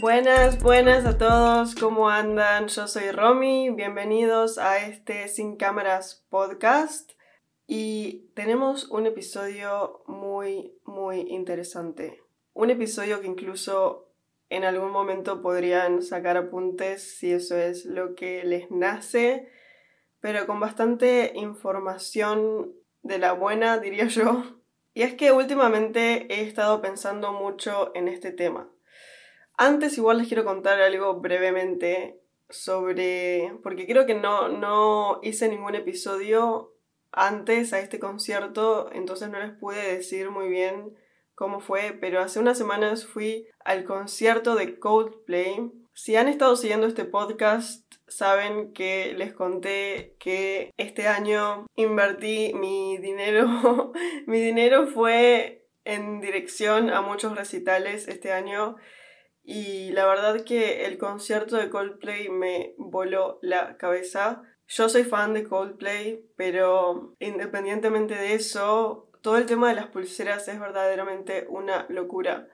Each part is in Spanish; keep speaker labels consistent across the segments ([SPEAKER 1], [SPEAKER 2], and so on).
[SPEAKER 1] Buenas, buenas a todos, ¿cómo andan? Yo soy Romy, bienvenidos a este Sin Cámaras podcast y tenemos un episodio muy, muy interesante. Un episodio que incluso en algún momento podrían sacar apuntes si eso es lo que les nace, pero con bastante información de la buena, diría yo. Y es que últimamente he estado pensando mucho en este tema. Antes igual les quiero contar algo brevemente sobre, porque creo que no, no hice ningún episodio antes a este concierto, entonces no les pude decir muy bien cómo fue, pero hace unas semanas fui al concierto de Coldplay. Si han estado siguiendo este podcast, saben que les conté que este año invertí mi dinero, mi dinero fue en dirección a muchos recitales este año y la verdad que el concierto de Coldplay me voló la cabeza. Yo soy fan de Coldplay, pero independientemente de eso, todo el tema de las pulseras es verdaderamente una locura.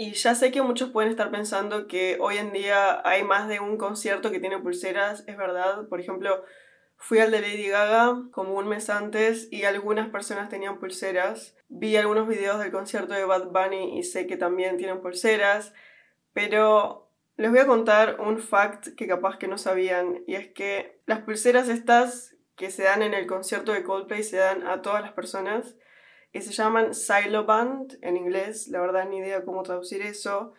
[SPEAKER 1] Y ya sé que muchos pueden estar pensando que hoy en día hay más de un concierto que tiene pulseras, es verdad. Por ejemplo, fui al de Lady Gaga como un mes antes y algunas personas tenían pulseras. Vi algunos videos del concierto de Bad Bunny y sé que también tienen pulseras. Pero les voy a contar un fact que capaz que no sabían y es que las pulseras estas que se dan en el concierto de Coldplay se dan a todas las personas y se llaman Siloband en inglés, la verdad ni idea cómo traducir eso,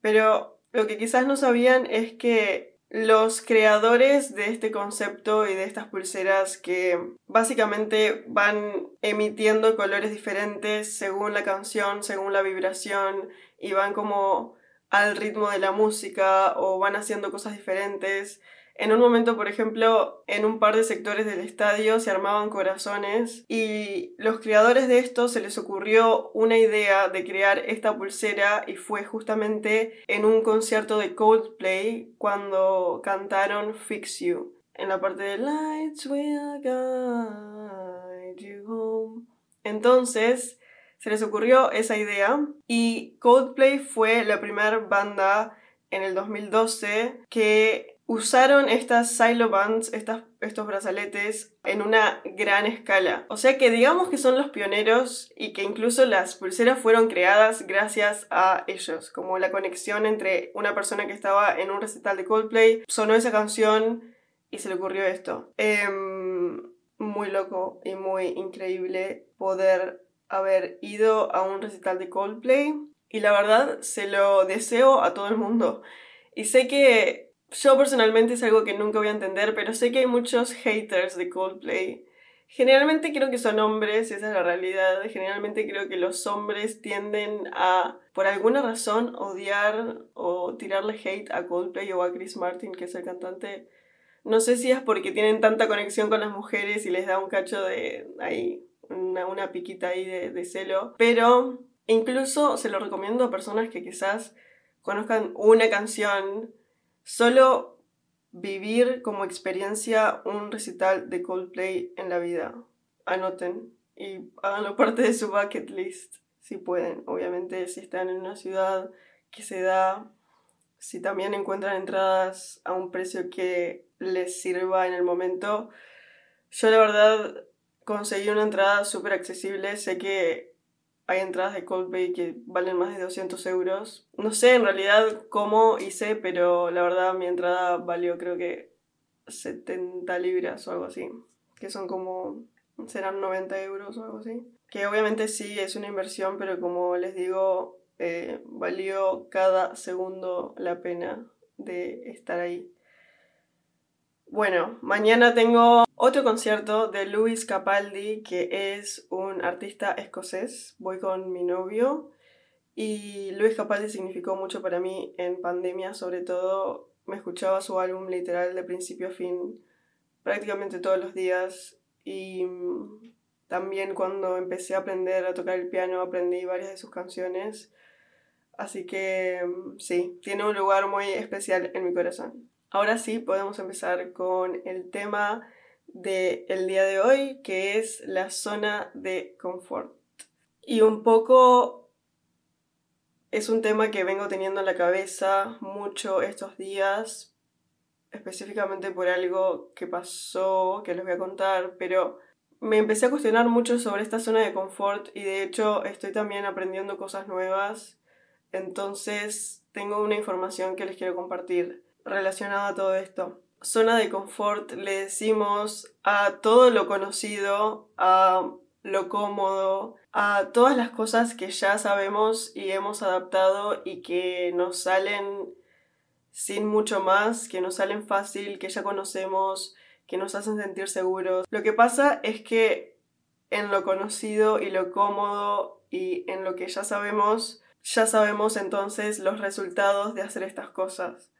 [SPEAKER 1] pero lo que quizás no sabían es que los creadores de este concepto y de estas pulseras que básicamente van emitiendo colores diferentes según la canción, según la vibración y van como al ritmo de la música o van haciendo cosas diferentes. En un momento, por ejemplo, en un par de sectores del estadio se armaban corazones y los creadores de esto se les ocurrió una idea de crear esta pulsera y fue justamente en un concierto de Coldplay cuando cantaron Fix You. En la parte de Lights will guide you home. Entonces, se les ocurrió esa idea y Coldplay fue la primera banda en el 2012 que usaron estas silo bands, estas, estos brazaletes, en una gran escala. O sea que digamos que son los pioneros y que incluso las pulseras fueron creadas gracias a ellos, como la conexión entre una persona que estaba en un recital de Coldplay, sonó esa canción y se le ocurrió esto. Em, muy loco y muy increíble poder haber ido a un recital de Coldplay y la verdad se lo deseo a todo el mundo. Y sé que yo personalmente es algo que nunca voy a entender, pero sé que hay muchos haters de Coldplay. Generalmente creo que son hombres, esa es la realidad. Generalmente creo que los hombres tienden a, por alguna razón, odiar o tirarle hate a Coldplay o a Chris Martin, que es el cantante. No sé si es porque tienen tanta conexión con las mujeres y les da un cacho de ahí una, piquita ahí de, de celo, pero incluso se lo recomiendo a personas que quizás conozcan una canción, solo vivir como experiencia un recital de Coldplay en la vida. Anoten y háganlo parte de su bucket list, si pueden. Obviamente, si están en una ciudad que se da, si también encuentran entradas a un precio que les sirva en el momento. Yo la verdad conseguí una entrada súper accesible. Sé que hay entradas de Coldplay que valen más de 200 euros. No sé en realidad cómo hice, pero la verdad mi entrada valió creo que 70 libras o algo así. Que son como... serán 90 euros o algo así. Que obviamente sí es una inversión, pero como les digo, eh, valió cada segundo la pena de estar ahí. Bueno, mañana tengo otro concierto de Luis Capaldi, que es un artista escocés. Voy con mi novio y Luis Capaldi significó mucho para mí en pandemia, sobre todo me escuchaba su álbum literal de principio a fin prácticamente todos los días y mm, también cuando empecé a aprender a tocar el piano aprendí varias de sus canciones. Así que mm, sí, tiene un lugar muy especial en mi corazón. Ahora sí, podemos empezar con el tema del día de hoy, que es la zona de confort. Y un poco es un tema que vengo teniendo en la cabeza mucho estos días, específicamente por algo que pasó, que les voy a contar, pero me empecé a cuestionar mucho sobre esta zona de confort y de hecho estoy también aprendiendo cosas nuevas, entonces tengo una información que les quiero compartir relacionada a todo esto. Zona de confort le decimos a todo lo conocido, a lo cómodo, a todas las cosas que ya sabemos y hemos adaptado y que nos salen sin mucho más, que nos salen fácil, que ya conocemos, que nos hacen sentir seguros. Lo que pasa es que en lo conocido y lo cómodo y en lo que ya sabemos, ya sabemos entonces los resultados de hacer estas cosas.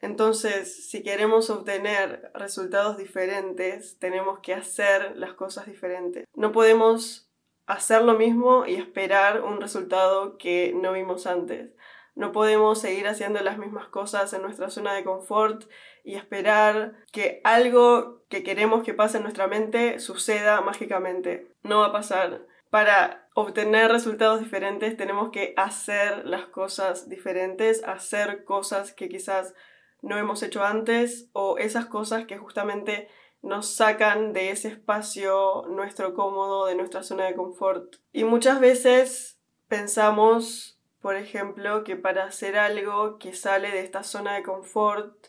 [SPEAKER 1] Entonces, si queremos obtener resultados diferentes, tenemos que hacer las cosas diferentes. No podemos hacer lo mismo y esperar un resultado que no vimos antes. No podemos seguir haciendo las mismas cosas en nuestra zona de confort y esperar que algo que queremos que pase en nuestra mente suceda mágicamente. No va a pasar. Para obtener resultados diferentes tenemos que hacer las cosas diferentes, hacer cosas que quizás no hemos hecho antes o esas cosas que justamente nos sacan de ese espacio nuestro cómodo, de nuestra zona de confort. Y muchas veces pensamos por ejemplo, que para hacer algo que sale de esta zona de confort,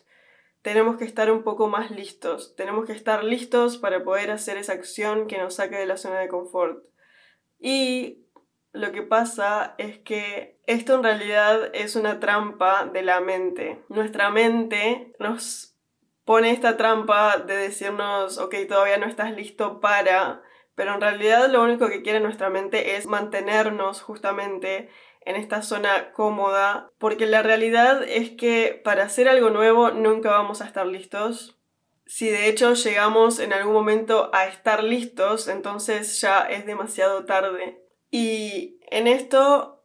[SPEAKER 1] tenemos que estar un poco más listos. Tenemos que estar listos para poder hacer esa acción que nos saque de la zona de confort. Y lo que pasa es que esto en realidad es una trampa de la mente. Nuestra mente nos pone esta trampa de decirnos, ok, todavía no estás listo para, pero en realidad lo único que quiere nuestra mente es mantenernos justamente en esta zona cómoda, porque la realidad es que para hacer algo nuevo nunca vamos a estar listos. Si de hecho llegamos en algún momento a estar listos, entonces ya es demasiado tarde. Y en esto,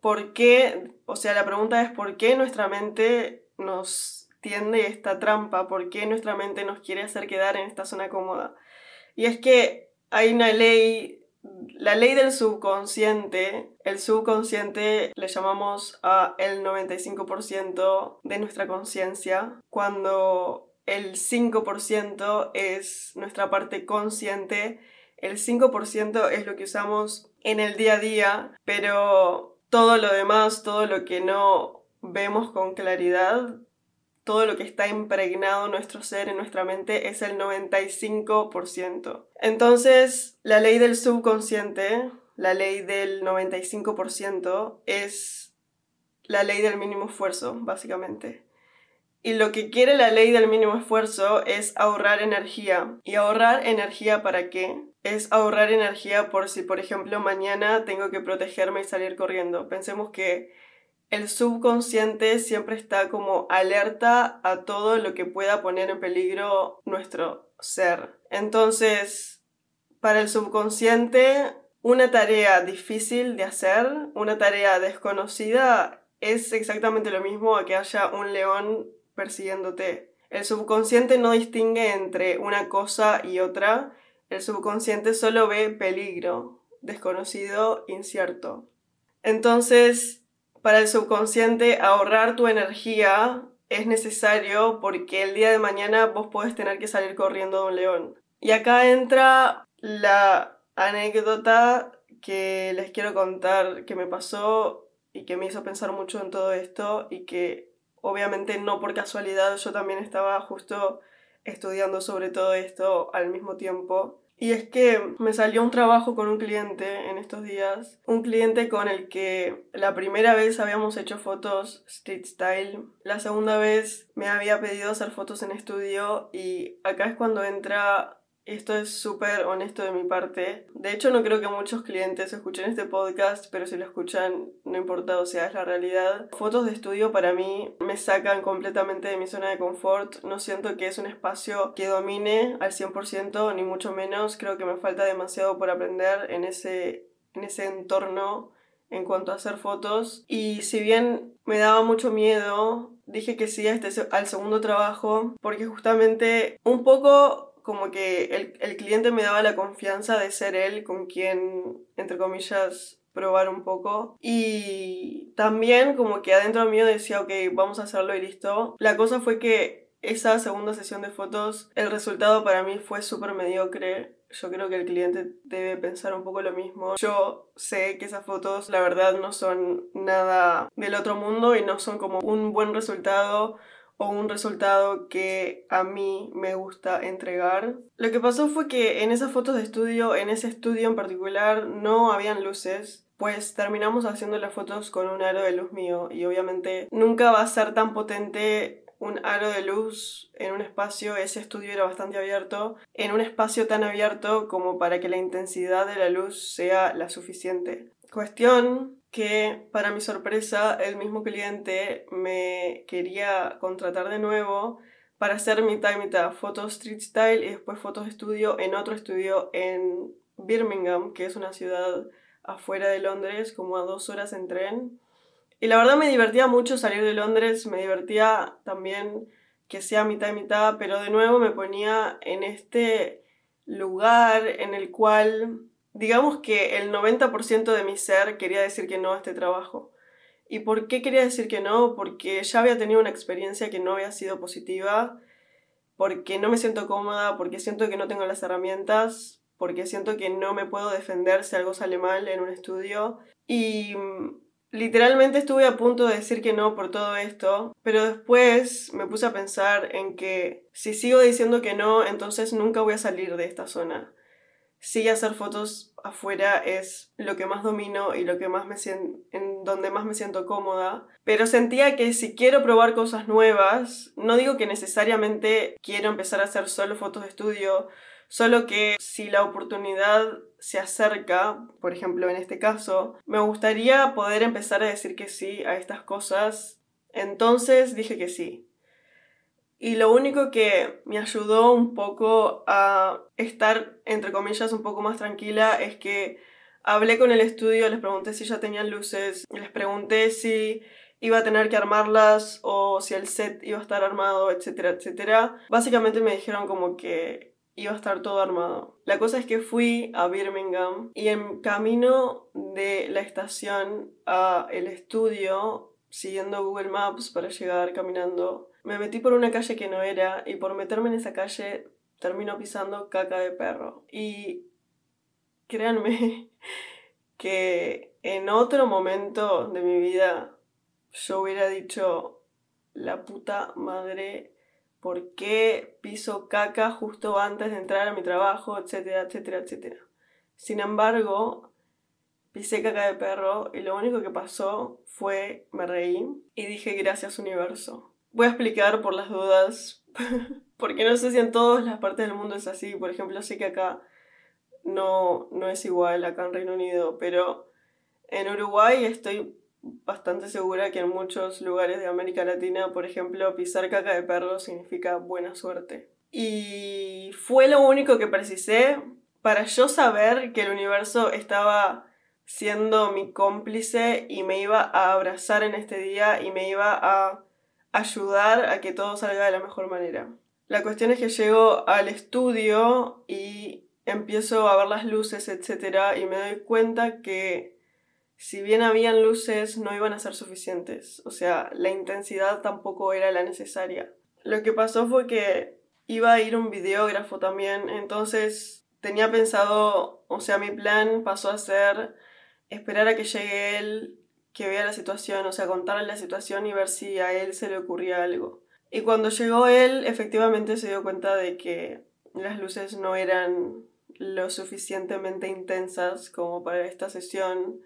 [SPEAKER 1] ¿por qué? O sea, la pregunta es ¿por qué nuestra mente nos tiende esta trampa? ¿Por qué nuestra mente nos quiere hacer quedar en esta zona cómoda? Y es que hay una ley la ley del subconsciente, el subconsciente le llamamos a el 95% de nuestra conciencia, cuando el 5% es nuestra parte consciente, el 5% es lo que usamos en el día a día, pero todo lo demás, todo lo que no vemos con claridad, todo lo que está impregnado en nuestro ser, en nuestra mente, es el 95%. Entonces, la ley del subconsciente, la ley del 95%, es la ley del mínimo esfuerzo, básicamente. Y lo que quiere la ley del mínimo esfuerzo es ahorrar energía. ¿Y ahorrar energía para qué? Es ahorrar energía por si, por ejemplo, mañana tengo que protegerme y salir corriendo. Pensemos que el subconsciente siempre está como alerta a todo lo que pueda poner en peligro nuestro ser. Entonces, para el subconsciente, una tarea difícil de hacer, una tarea desconocida, es exactamente lo mismo a que haya un león persiguiéndote. El subconsciente no distingue entre una cosa y otra, el subconsciente solo ve peligro, desconocido, incierto. Entonces, para el subconsciente ahorrar tu energía es necesario porque el día de mañana vos podés tener que salir corriendo de un león. Y acá entra la anécdota que les quiero contar que me pasó y que me hizo pensar mucho en todo esto y que obviamente no por casualidad yo también estaba justo estudiando sobre todo esto al mismo tiempo. Y es que me salió un trabajo con un cliente en estos días, un cliente con el que la primera vez habíamos hecho fotos street style, la segunda vez me había pedido hacer fotos en estudio y acá es cuando entra esto es súper honesto de mi parte. De hecho, no creo que muchos clientes escuchen este podcast, pero si lo escuchan, no importa, o sea, es la realidad. Fotos de estudio para mí me sacan completamente de mi zona de confort. No siento que es un espacio que domine al 100%, ni mucho menos. Creo que me falta demasiado por aprender en ese, en ese entorno en cuanto a hacer fotos. Y si bien me daba mucho miedo, dije que sí a este, al segundo trabajo, porque justamente un poco como que el, el cliente me daba la confianza de ser él con quien, entre comillas, probar un poco. Y también como que adentro mío decía, ok, vamos a hacerlo y listo. La cosa fue que esa segunda sesión de fotos, el resultado para mí fue súper mediocre. Yo creo que el cliente debe pensar un poco lo mismo. Yo sé que esas fotos, la verdad, no son nada del otro mundo y no son como un buen resultado o un resultado que a mí me gusta entregar. Lo que pasó fue que en esas fotos de estudio, en ese estudio en particular, no habían luces pues terminamos haciendo las fotos con un aro de luz mío y obviamente nunca va a ser tan potente un aro de luz en un espacio, ese estudio era bastante abierto, en un espacio tan abierto como para que la intensidad de la luz sea la suficiente. Cuestión que para mi sorpresa el mismo cliente me quería contratar de nuevo para hacer mitad y mitad fotos street style y después fotos de estudio en otro estudio en Birmingham, que es una ciudad afuera de Londres, como a dos horas en tren. Y la verdad me divertía mucho salir de Londres, me divertía también que sea mitad y mitad, pero de nuevo me ponía en este lugar en el cual, digamos que el 90% de mi ser quería decir que no a este trabajo. ¿Y por qué quería decir que no? Porque ya había tenido una experiencia que no había sido positiva, porque no me siento cómoda, porque siento que no tengo las herramientas, porque siento que no me puedo defender si algo sale mal en un estudio. Y mm, literalmente estuve a punto de decir que no por todo esto, pero después me puse a pensar en que si sigo diciendo que no, entonces nunca voy a salir de esta zona. Sí, hacer fotos afuera es lo que más domino y lo que más me en donde más me siento cómoda. Pero sentía que si quiero probar cosas nuevas, no digo que necesariamente quiero empezar a hacer solo fotos de estudio, Solo que si la oportunidad se acerca, por ejemplo en este caso, me gustaría poder empezar a decir que sí a estas cosas. Entonces dije que sí. Y lo único que me ayudó un poco a estar, entre comillas, un poco más tranquila es que hablé con el estudio, les pregunté si ya tenían luces, les pregunté si iba a tener que armarlas o si el set iba a estar armado, etcétera, etcétera. Básicamente me dijeron como que iba a estar todo armado. La cosa es que fui a Birmingham y en camino de la estación a el estudio, siguiendo Google Maps para llegar caminando, me metí por una calle que no era y por meterme en esa calle termino pisando caca de perro. Y créanme que en otro momento de mi vida yo hubiera dicho la puta madre por qué piso caca justo antes de entrar a mi trabajo, etcétera, etcétera, etcétera. Sin embargo, pisé caca de perro y lo único que pasó fue me reí y dije gracias universo. Voy a explicar por las dudas, porque no sé si en todas las partes del mundo es así. Por ejemplo, sé que acá no, no es igual, acá en Reino Unido, pero en Uruguay estoy bastante segura que en muchos lugares de América Latina, por ejemplo, pisar caca de perro significa buena suerte. Y fue lo único que precisé para yo saber que el universo estaba siendo mi cómplice y me iba a abrazar en este día y me iba a ayudar a que todo salga de la mejor manera. La cuestión es que llego al estudio y empiezo a ver las luces, etc. y me doy cuenta que si bien habían luces, no iban a ser suficientes. O sea, la intensidad tampoco era la necesaria. Lo que pasó fue que iba a ir un videógrafo también, entonces tenía pensado, o sea, mi plan pasó a ser esperar a que llegue él, que vea la situación, o sea, contarle la situación y ver si a él se le ocurría algo. Y cuando llegó él, efectivamente se dio cuenta de que las luces no eran lo suficientemente intensas como para esta sesión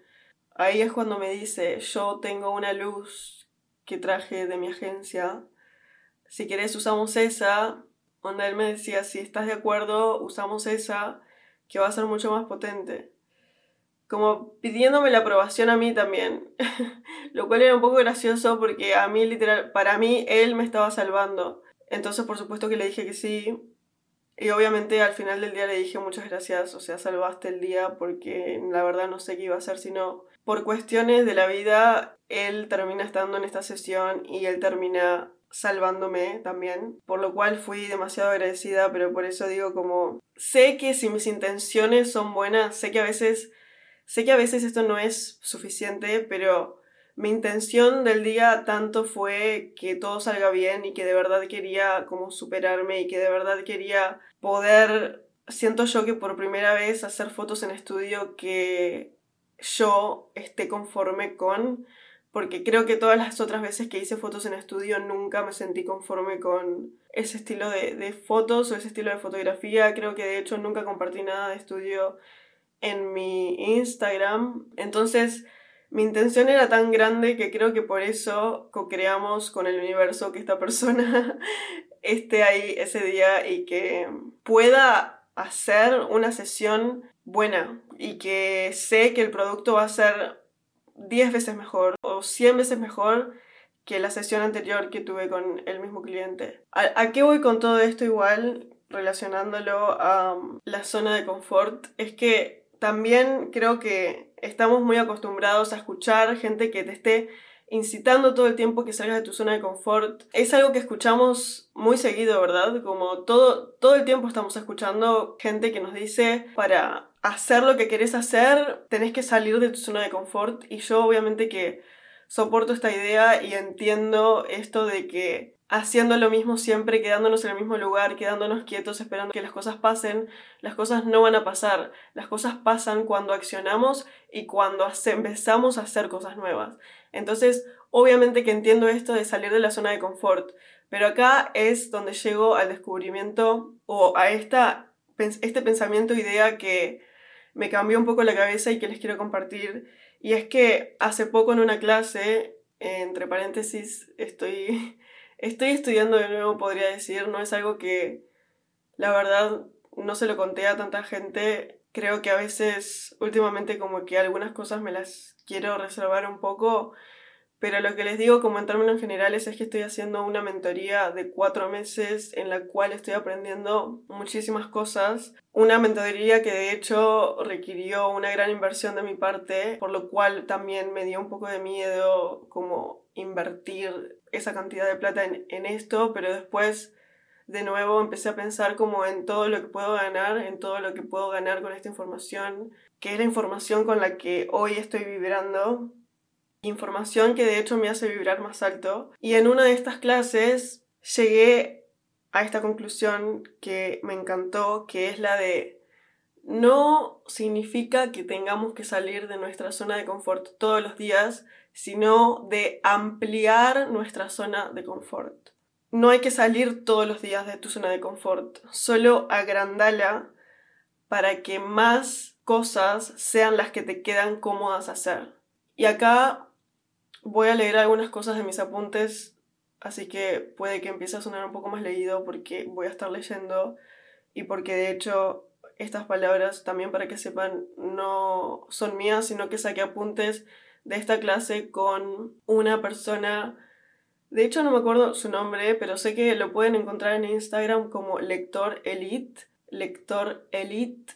[SPEAKER 1] Ahí es cuando me dice, yo tengo una luz que traje de mi agencia, si querés usamos esa, donde él me decía, si estás de acuerdo, usamos esa, que va a ser mucho más potente. Como pidiéndome la aprobación a mí también, lo cual era un poco gracioso porque a mí literal, para mí él me estaba salvando. Entonces por supuesto que le dije que sí, y obviamente al final del día le dije muchas gracias, o sea, salvaste el día porque la verdad no sé qué iba a hacer si no por cuestiones de la vida, él termina estando en esta sesión y él termina salvándome también, por lo cual fui demasiado agradecida, pero por eso digo como sé que si mis intenciones son buenas, sé que a veces sé que a veces esto no es suficiente, pero mi intención del día tanto fue que todo salga bien y que de verdad quería como superarme y que de verdad quería poder siento yo que por primera vez hacer fotos en estudio que yo esté conforme con porque creo que todas las otras veces que hice fotos en estudio nunca me sentí conforme con ese estilo de, de, fotos o ese estilo de fotografía. Creo que de hecho nunca compartí nada de estudio en mi Instagram. Entonces mi intención era tan grande que creo que por eso co-creamos con el universo que esta persona esté ahí ese día y que pueda hacer una sesión buena y que sé que el producto va a ser 10 veces mejor o 100 veces mejor que la sesión anterior que tuve con el mismo cliente. ¿A, qué voy con todo esto igual? Relacionándolo a um, la zona de confort, es que también creo que estamos muy acostumbrados a escuchar gente que te esté incitando todo el tiempo que salgas de tu zona de confort. Es algo que escuchamos muy seguido, ¿verdad? Como todo, todo el tiempo estamos escuchando gente que nos dice para hacer lo que querés hacer, tenés que salir de tu zona de confort. Y yo obviamente que soporto esta idea y entiendo esto de que haciendo lo mismo siempre, quedándonos en el mismo lugar, quedándonos quietos, esperando que las cosas pasen, las cosas no van a pasar. Las cosas pasan cuando accionamos y cuando empezamos a hacer cosas nuevas. Entonces, obviamente que entiendo esto de salir de la zona de confort, pero acá es donde llego al descubrimiento o a esta, este pensamiento, idea que me cambió un poco la cabeza y que les quiero compartir. Y es que hace poco en una clase, entre paréntesis, estoy, estoy estudiando de nuevo, podría decir, no es algo que la verdad no se lo conté a tanta gente. Creo que a veces, últimamente, como que algunas cosas me las quiero reservar un poco pero lo que les digo como en términos generales es que estoy haciendo una mentoría de cuatro meses en la cual estoy aprendiendo muchísimas cosas. Una mentoría que de hecho requirió una gran inversión de mi parte, por lo cual también me dio un poco de miedo como invertir esa cantidad de plata en, en esto, pero después de nuevo empecé a pensar como en todo lo que puedo ganar, en todo lo que puedo ganar con esta información, que es la información con la que hoy estoy vibrando información que de hecho me hace vibrar más alto. Y en una de estas clases llegué a esta conclusión que me encantó, que es la de no significa que tengamos que salir de nuestra zona de confort todos los días, sino de ampliar nuestra zona de confort. No hay que salir todos los días de tu zona de confort, solo agrandala para que más cosas sean las que te quedan cómodas hacer. Y acá Voy a leer algunas cosas de mis apuntes, así que puede que empiece a sonar un poco más leído porque voy a estar leyendo y porque de hecho estas palabras también para que sepan no son mías, sino que saqué apuntes de esta clase con una persona, de hecho no me acuerdo su nombre, pero sé que lo pueden encontrar en Instagram como lector elite, lector elite,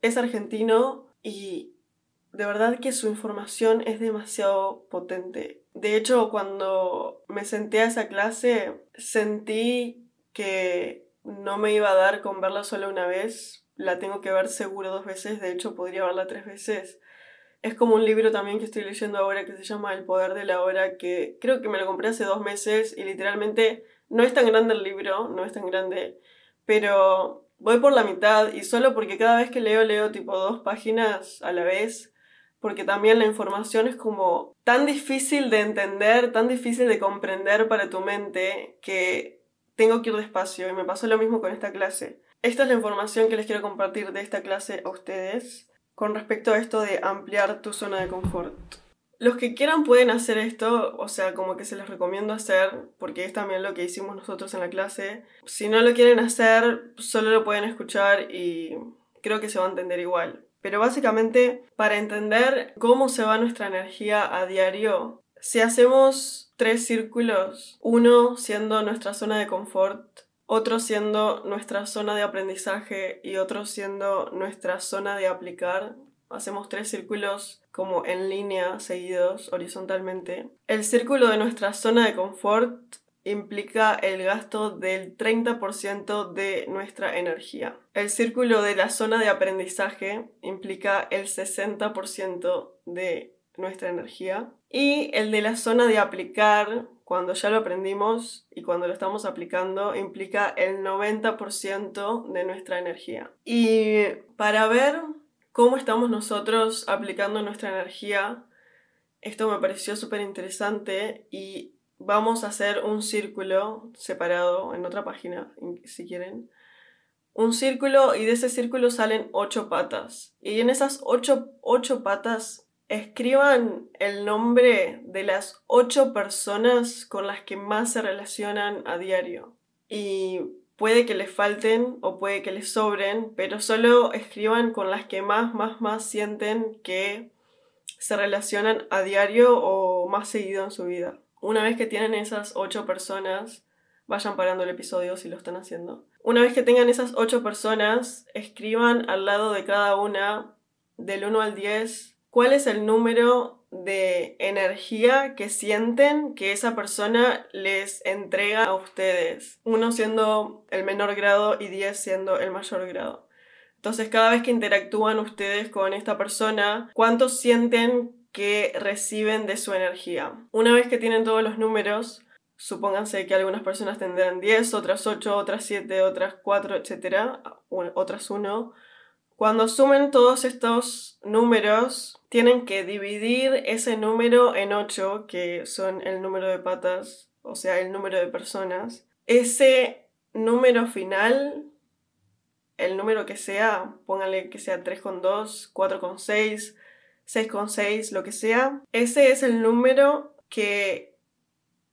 [SPEAKER 1] es argentino y de verdad que su información es demasiado potente. De hecho, cuando me senté a esa clase, sentí que no me iba a dar con verla solo una vez. La tengo que ver seguro dos veces, de hecho podría verla tres veces. Es como un libro también que estoy leyendo ahora que se llama El poder de la hora, que creo que me lo compré hace dos meses y literalmente no es tan grande el libro, no es tan grande, pero voy por la mitad y solo porque cada vez que leo leo tipo dos páginas a la vez porque también la información es como tan difícil de entender, tan difícil de comprender para tu mente que tengo que ir despacio y me pasó lo mismo con esta clase. Esta es la información que les quiero compartir de esta clase a ustedes con respecto a esto de ampliar tu zona de confort. Los que quieran pueden hacer esto, o sea, como que se les recomiendo hacer, porque es también lo que hicimos nosotros en la clase. Si no lo quieren hacer, solo lo pueden escuchar y creo que se va a entender igual. Pero básicamente, para entender cómo se va nuestra energía a diario, si hacemos tres círculos, uno siendo nuestra zona de confort, otro siendo nuestra zona de aprendizaje y otro siendo nuestra zona de aplicar, hacemos tres círculos como en línea, seguidos horizontalmente. El círculo de nuestra zona de confort implica el gasto del 30% de nuestra energía. El círculo de la zona de aprendizaje implica el 60% de nuestra energía. Y el de la zona de aplicar, cuando ya lo aprendimos y cuando lo estamos aplicando, implica el 90% de nuestra energía. Y para ver cómo estamos nosotros aplicando nuestra energía, esto me pareció súper interesante y vamos a hacer un círculo separado en otra página, si quieren. Un círculo y de ese círculo salen ocho patas. Y en esas ocho, ocho patas escriban el nombre de las ocho personas con las que más se relacionan a diario. Y puede que les falten o puede que les sobren, pero solo escriban con las que más, más, más sienten que se relacionan a diario o más seguido en su vida. Una vez que tienen esas ocho personas, vayan parando el episodio si lo están haciendo. Una vez que tengan esas ocho personas, escriban al lado de cada una, del 1 al 10, cuál es el número de energía que sienten que esa persona les entrega a ustedes. Uno siendo el menor grado y 10 siendo el mayor grado. Entonces, cada vez que interactúan ustedes con esta persona, ¿cuánto sienten que reciben de su energía? Una vez que tienen todos los números, supónganse que algunas personas tendrán 10, otras 8, otras 7, otras 4, etc., otras 1. Cuando sumen todos estos números, tienen que dividir ese número en 8, que son el número de patas, o sea, el número de personas. Ese número final el número que sea, póngale que sea 3,2, 4,6, 6,6, lo que sea, ese es el número que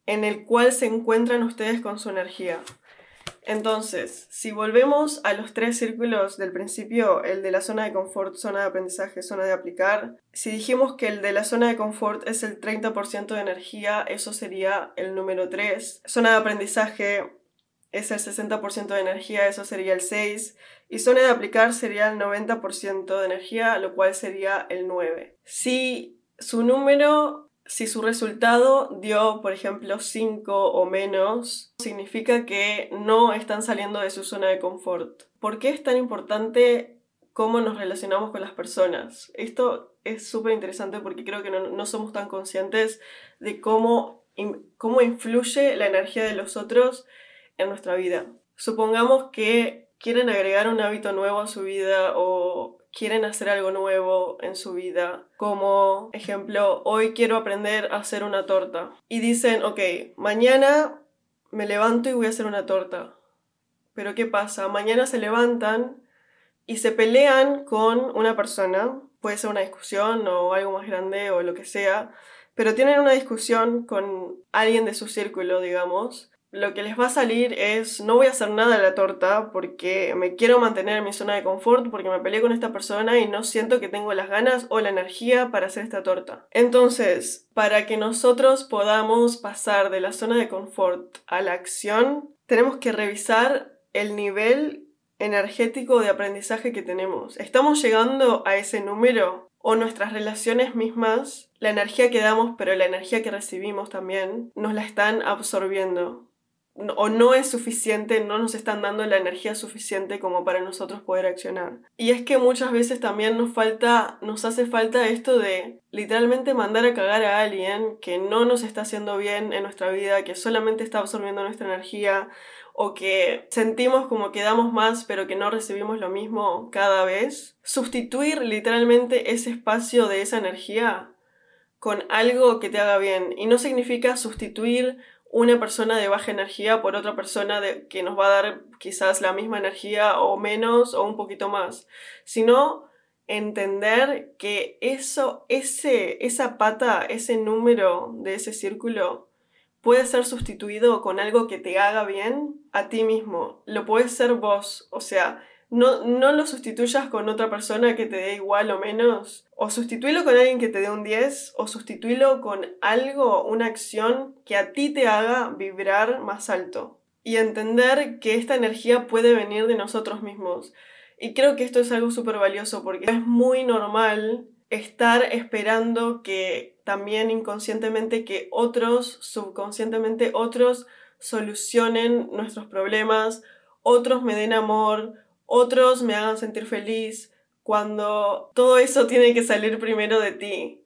[SPEAKER 1] en el cual se encuentran ustedes con su energía. Entonces, si volvemos a los tres círculos del principio, el de la zona de confort, zona de aprendizaje, zona de aplicar, si dijimos que el de la zona de confort es el 30% de energía, eso sería el número 3. Zona de aprendizaje es el 60% de energía, eso sería el 6. Y zona de aplicar sería el 90% de energía, lo cual sería el 9. Si su número, si su resultado dio, por ejemplo, 5 o menos, significa que no están saliendo de su zona de confort. ¿Por qué es tan importante cómo nos relacionamos con las personas? Esto es súper interesante porque creo que no, somos tan conscientes de cómo, cómo influye la energía de los otros en nuestra vida. Supongamos que quieren agregar un hábito nuevo a su vida o quieren hacer algo nuevo en su vida, como ejemplo, hoy quiero aprender a hacer una torta. Y dicen, ok, mañana me levanto y voy a hacer una torta. Pero ¿qué pasa? Mañana se levantan y se pelean con una persona, puede ser una discusión o algo más grande o lo que sea, pero tienen una discusión con alguien de su círculo, digamos, lo que les va a salir es no voy a hacer nada a la torta porque me quiero mantener en mi zona de confort porque me peleé con esta persona y no siento que tengo las ganas o la energía para hacer esta torta. Entonces, para que nosotros podamos pasar de la zona de confort a la acción, tenemos que revisar el nivel energético de aprendizaje que tenemos. ¿Estamos llegando a ese número? ¿O nuestras relaciones mismas, la energía que damos, pero la energía que recibimos también, nos la están absorbiendo? O no es suficiente, no nos están dando la energía suficiente como para nosotros poder accionar. Y es que muchas veces también nos falta, nos hace falta esto de literalmente mandar a cagar a alguien que no nos está haciendo bien en nuestra vida, que solamente está absorbiendo nuestra energía o que sentimos como que damos más pero que no recibimos lo mismo cada vez. Sustituir literalmente ese espacio de esa energía con algo que te haga bien. Y no significa sustituir una persona de baja energía por otra persona de, que nos va a dar quizás la misma energía o menos o un poquito más, sino entender que eso, ese, esa pata, ese número de ese círculo puede ser sustituido con algo que te haga bien a ti mismo. Lo puedes ser vos, o sea, no, no lo sustituyas con otra persona que te dé igual o menos. O sustituilo con alguien que te dé un 10 o sustituilo con algo, una acción que a ti te haga vibrar más alto. Y entender que esta energía puede venir de nosotros mismos. Y creo que esto es algo súper valioso porque es muy normal estar esperando que también inconscientemente que otros, subconscientemente otros, solucionen nuestros problemas, otros me den amor, otros me hagan sentir feliz, cuando todo eso tiene que salir primero de ti.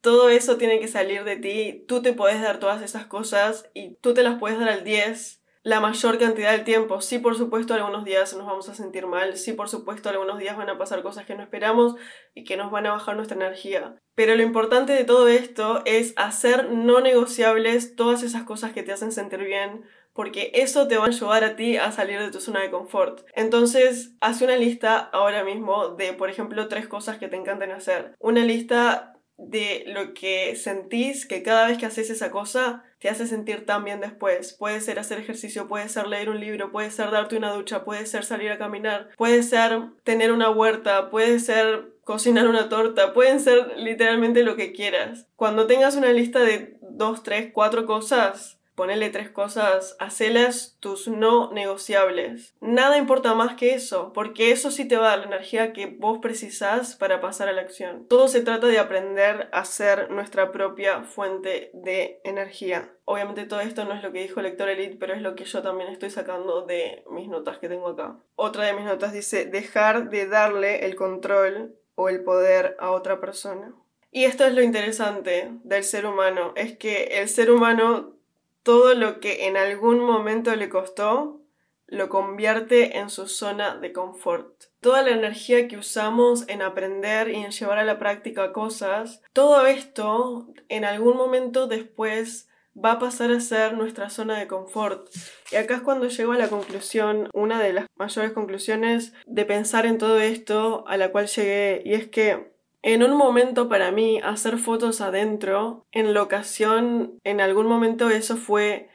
[SPEAKER 1] Todo eso tiene que salir de ti. Tú te puedes dar todas esas cosas y tú te las puedes dar al 10 la mayor cantidad del tiempo. Sí, por supuesto, algunos días nos vamos a sentir mal. Sí, por supuesto, algunos días van a pasar cosas que no esperamos y que nos van a bajar nuestra energía. Pero lo importante de todo esto es hacer no negociables todas esas cosas que te hacen sentir bien, porque eso te va a ayudar a ti a salir de tu zona de confort. Entonces, haz una lista ahora mismo de, por ejemplo, tres cosas que te encantan hacer. Una lista de lo que sentís que cada vez que haces esa cosa te hace sentir tan bien después. Puede ser hacer ejercicio, puede ser leer un libro, puede ser darte una ducha, puede ser salir a caminar, puede ser tener una huerta, puede ser cocinar una torta, pueden ser literalmente lo que quieras. Cuando tengas una lista de dos, tres, cuatro cosas, Ponele tres cosas, hacelas tus no negociables. Nada importa más que eso, porque eso sí te va a dar la energía que vos precisás para pasar a la acción. Todo se trata de aprender a ser nuestra propia fuente de energía. Obviamente todo esto no es lo que dijo Lector Elite, pero es lo que yo también estoy sacando de mis notas que tengo acá. Otra de mis notas dice dejar de darle el control o el poder a otra persona. Y esto es lo interesante del ser humano, es que el ser humano todo lo que en algún momento le costó, lo convierte en su zona de confort. Toda la energía que usamos en aprender y en llevar a la práctica cosas, todo esto en algún momento después va a pasar a ser nuestra zona de confort. Y acá es cuando llego a la conclusión, una de las mayores conclusiones de pensar en todo esto a la cual llegué, y es que en un momento para mí hacer fotos adentro, en locación, en algún momento eso fue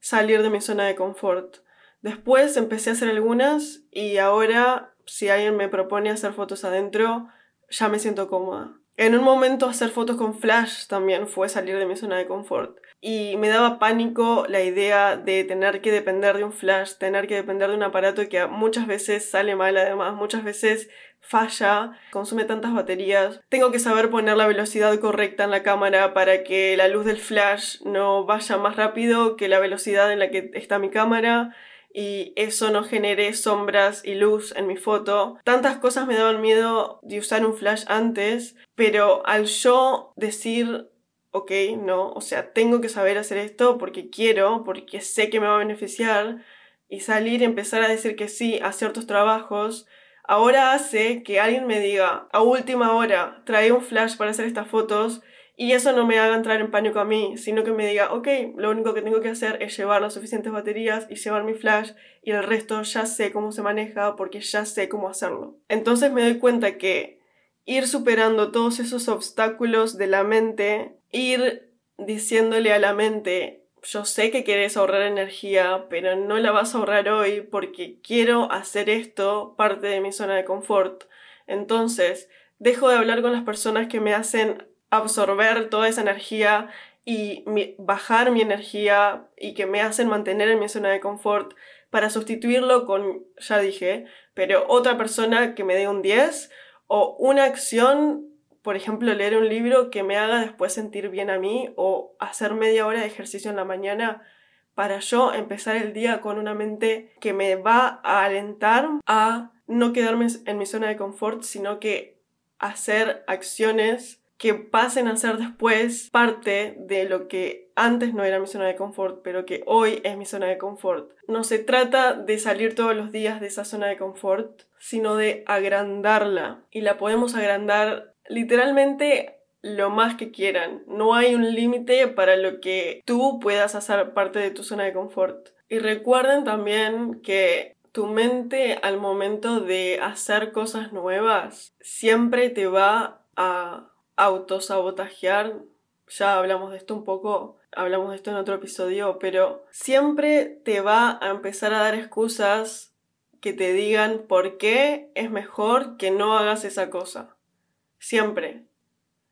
[SPEAKER 1] salir de mi zona de confort. Después empecé a hacer algunas y ahora si alguien me propone hacer fotos adentro, ya me siento cómoda. En un momento hacer fotos con flash también fue salir de mi zona de confort. Y me daba pánico la idea de tener que depender de un flash, tener que depender de un aparato que muchas veces sale mal además, muchas veces falla, consume tantas baterías. Tengo que saber poner la velocidad correcta en la cámara para que la luz del flash no vaya más rápido que la velocidad en la que está mi cámara y eso no genere sombras y luz en mi foto. Tantas cosas me daban miedo de usar un flash antes, pero al yo decir, ok, no, o sea, tengo que saber hacer esto porque quiero, porque sé que me va a beneficiar, y salir y empezar a decir que sí a ciertos trabajos, ahora hace que alguien me diga a última hora, trae un flash para hacer estas fotos y eso no me haga entrar en pánico a mí, sino que me diga, ok, lo único que tengo que hacer es llevar las suficientes baterías y llevar mi flash y el resto ya sé cómo se maneja porque ya sé cómo hacerlo. Entonces me doy cuenta que ir superando todos esos obstáculos de la mente, ir diciéndole a la mente, yo sé que quieres ahorrar energía, pero no la vas a ahorrar hoy porque quiero hacer esto parte de mi zona de confort. Entonces, dejo de hablar con las personas que me hacen absorber toda esa energía y bajar mi energía y que me hacen mantener en mi zona de confort para sustituirlo con, ya dije, pero otra persona que me dé un 10 o una acción por ejemplo, leer un libro que me haga después sentir bien a mí o hacer media hora de ejercicio en la mañana para yo empezar el día con una mente que me va a alentar a no quedarme en mi zona de confort, sino que hacer acciones que pasen a ser después parte de lo que antes no era mi zona de confort, pero que hoy es mi zona de confort. No se trata de salir todos los días de esa zona de confort, sino de agrandarla. Y la podemos agrandar literalmente lo más que quieran. No hay un límite para lo que tú puedas hacer parte de tu zona de confort. Y recuerden también que tu mente al momento de hacer cosas nuevas siempre te va a autosabotajear. Ya hablamos de esto un poco, hablamos de esto en otro episodio, pero siempre te va a empezar a dar excusas que te digan por qué es mejor que no hagas esa cosa. Siempre.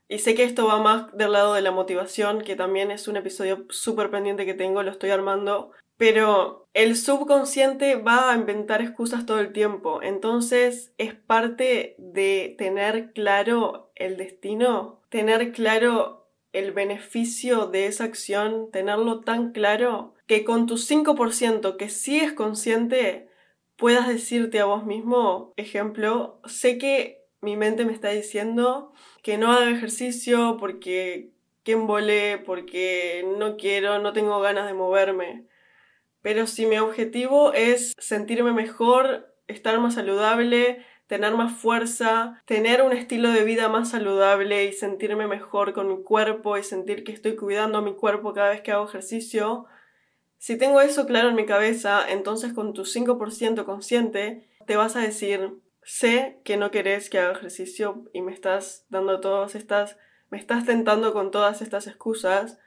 [SPEAKER 1] Y sé que esto va más del lado de la motivación, que también es un episodio súper pendiente que tengo, lo estoy armando. Pero el subconsciente va a inventar excusas todo el tiempo. Entonces es parte de tener claro el destino, tener claro el beneficio de esa acción, tenerlo tan claro, que con tu 5% que sí es consciente, puedas decirte a vos mismo, ejemplo, sé que mi mente me está diciendo que no haga ejercicio porque que embole, porque no quiero, no tengo ganas de moverme. Pero si mi objetivo es sentirme mejor, estar más saludable, tener más fuerza, tener un estilo de vida más saludable y sentirme mejor con mi cuerpo y sentir que estoy cuidando a mi cuerpo cada vez que hago ejercicio, si tengo eso claro en mi cabeza, entonces con tu 5% consciente te vas a decir, sé que no querés que haga ejercicio y me estás dando todas estas, me estás tentando con todas estas excusas,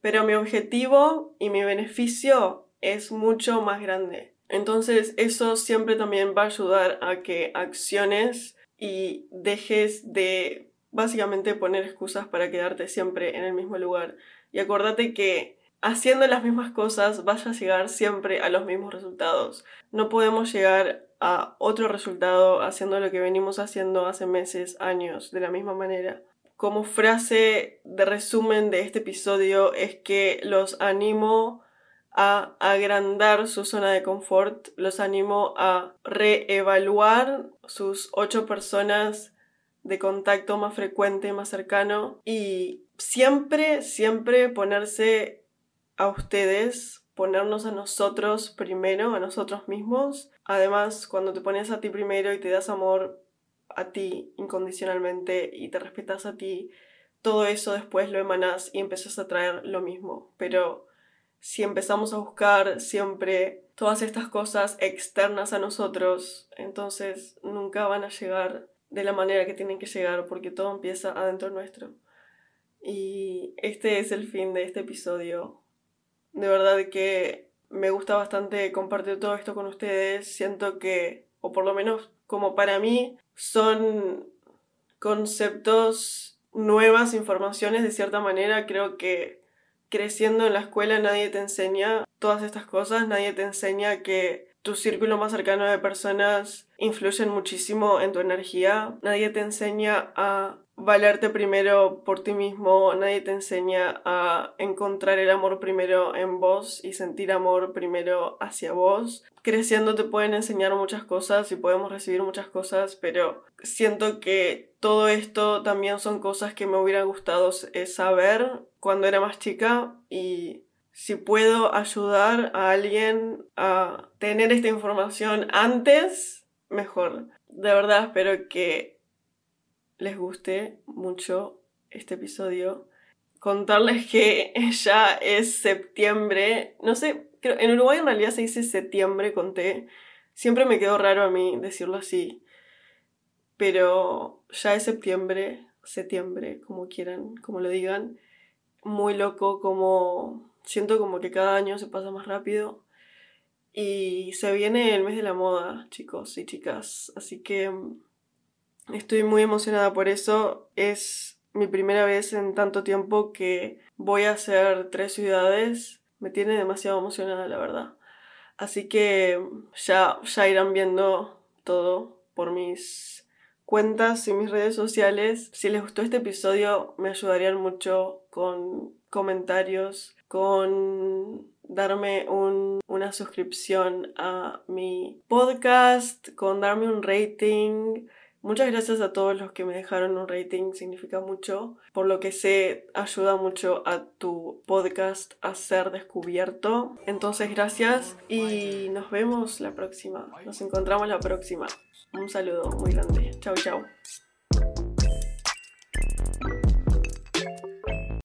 [SPEAKER 1] pero mi objetivo y mi beneficio es mucho más grande. Entonces eso siempre también va a ayudar a que acciones y dejes de básicamente poner excusas para quedarte siempre en el mismo lugar. Y acuérdate que haciendo las mismas cosas vas a llegar siempre a los mismos resultados. No podemos llegar a otro resultado haciendo lo que venimos haciendo hace meses, años, de la misma manera. Como frase de resumen de este episodio es que los animo a agrandar su zona de confort, los animo a reevaluar sus ocho personas de contacto más frecuente, más cercano y siempre, siempre ponerse a ustedes ponernos a nosotros primero, a nosotros mismos. Además, cuando te pones a ti primero y te das amor a ti incondicionalmente y te respetas a ti, todo eso después lo emanas y empiezas a traer lo mismo. Pero si empezamos a buscar siempre todas estas cosas externas a nosotros, entonces nunca van a llegar de la manera que tienen que llegar porque todo empieza adentro nuestro. Y este es el fin de este episodio. De verdad que me gusta bastante compartir todo esto con ustedes. Siento que, o por lo menos como para mí, son conceptos nuevas, informaciones de cierta manera. Creo que creciendo en la escuela nadie te enseña todas estas cosas, nadie te enseña que tu círculo más cercano de personas influyen muchísimo en tu energía, nadie te enseña a valerte primero por ti mismo, nadie te enseña a encontrar el amor primero en vos y sentir amor primero hacia vos. Creciendo te pueden enseñar muchas cosas y podemos recibir muchas cosas, pero siento que todo esto también son cosas que me hubiera gustado eh, saber cuando era más chica y si puedo ayudar a alguien a tener esta información antes, mejor. De verdad espero que les guste mucho este episodio. Contarles que ya es septiembre. No sé, creo, en Uruguay en realidad se dice septiembre con T. Siempre me quedó raro a mí decirlo así. Pero ya es septiembre, septiembre, como quieran, como lo digan. Muy loco, como siento como que cada año se pasa más rápido. Y se viene el mes de la moda, chicos y chicas. Así que Estoy muy emocionada por eso. Es mi primera vez en tanto tiempo que voy a hacer tres ciudades. Me tiene demasiado emocionada, la verdad. Así que ya, ya irán viendo todo por mis cuentas y mis redes sociales. Si les gustó este episodio, me ayudarían mucho con comentarios, con darme una suscripción a mi podcast, con darme un rating Muchas gracias a todos los que me dejaron un rating, significa mucho. Por lo que sé, ayuda mucho a tu podcast a ser descubierto. Entonces, gracias y nos vemos la próxima. Nos encontramos la próxima. Un saludo muy grande. Chao, chao.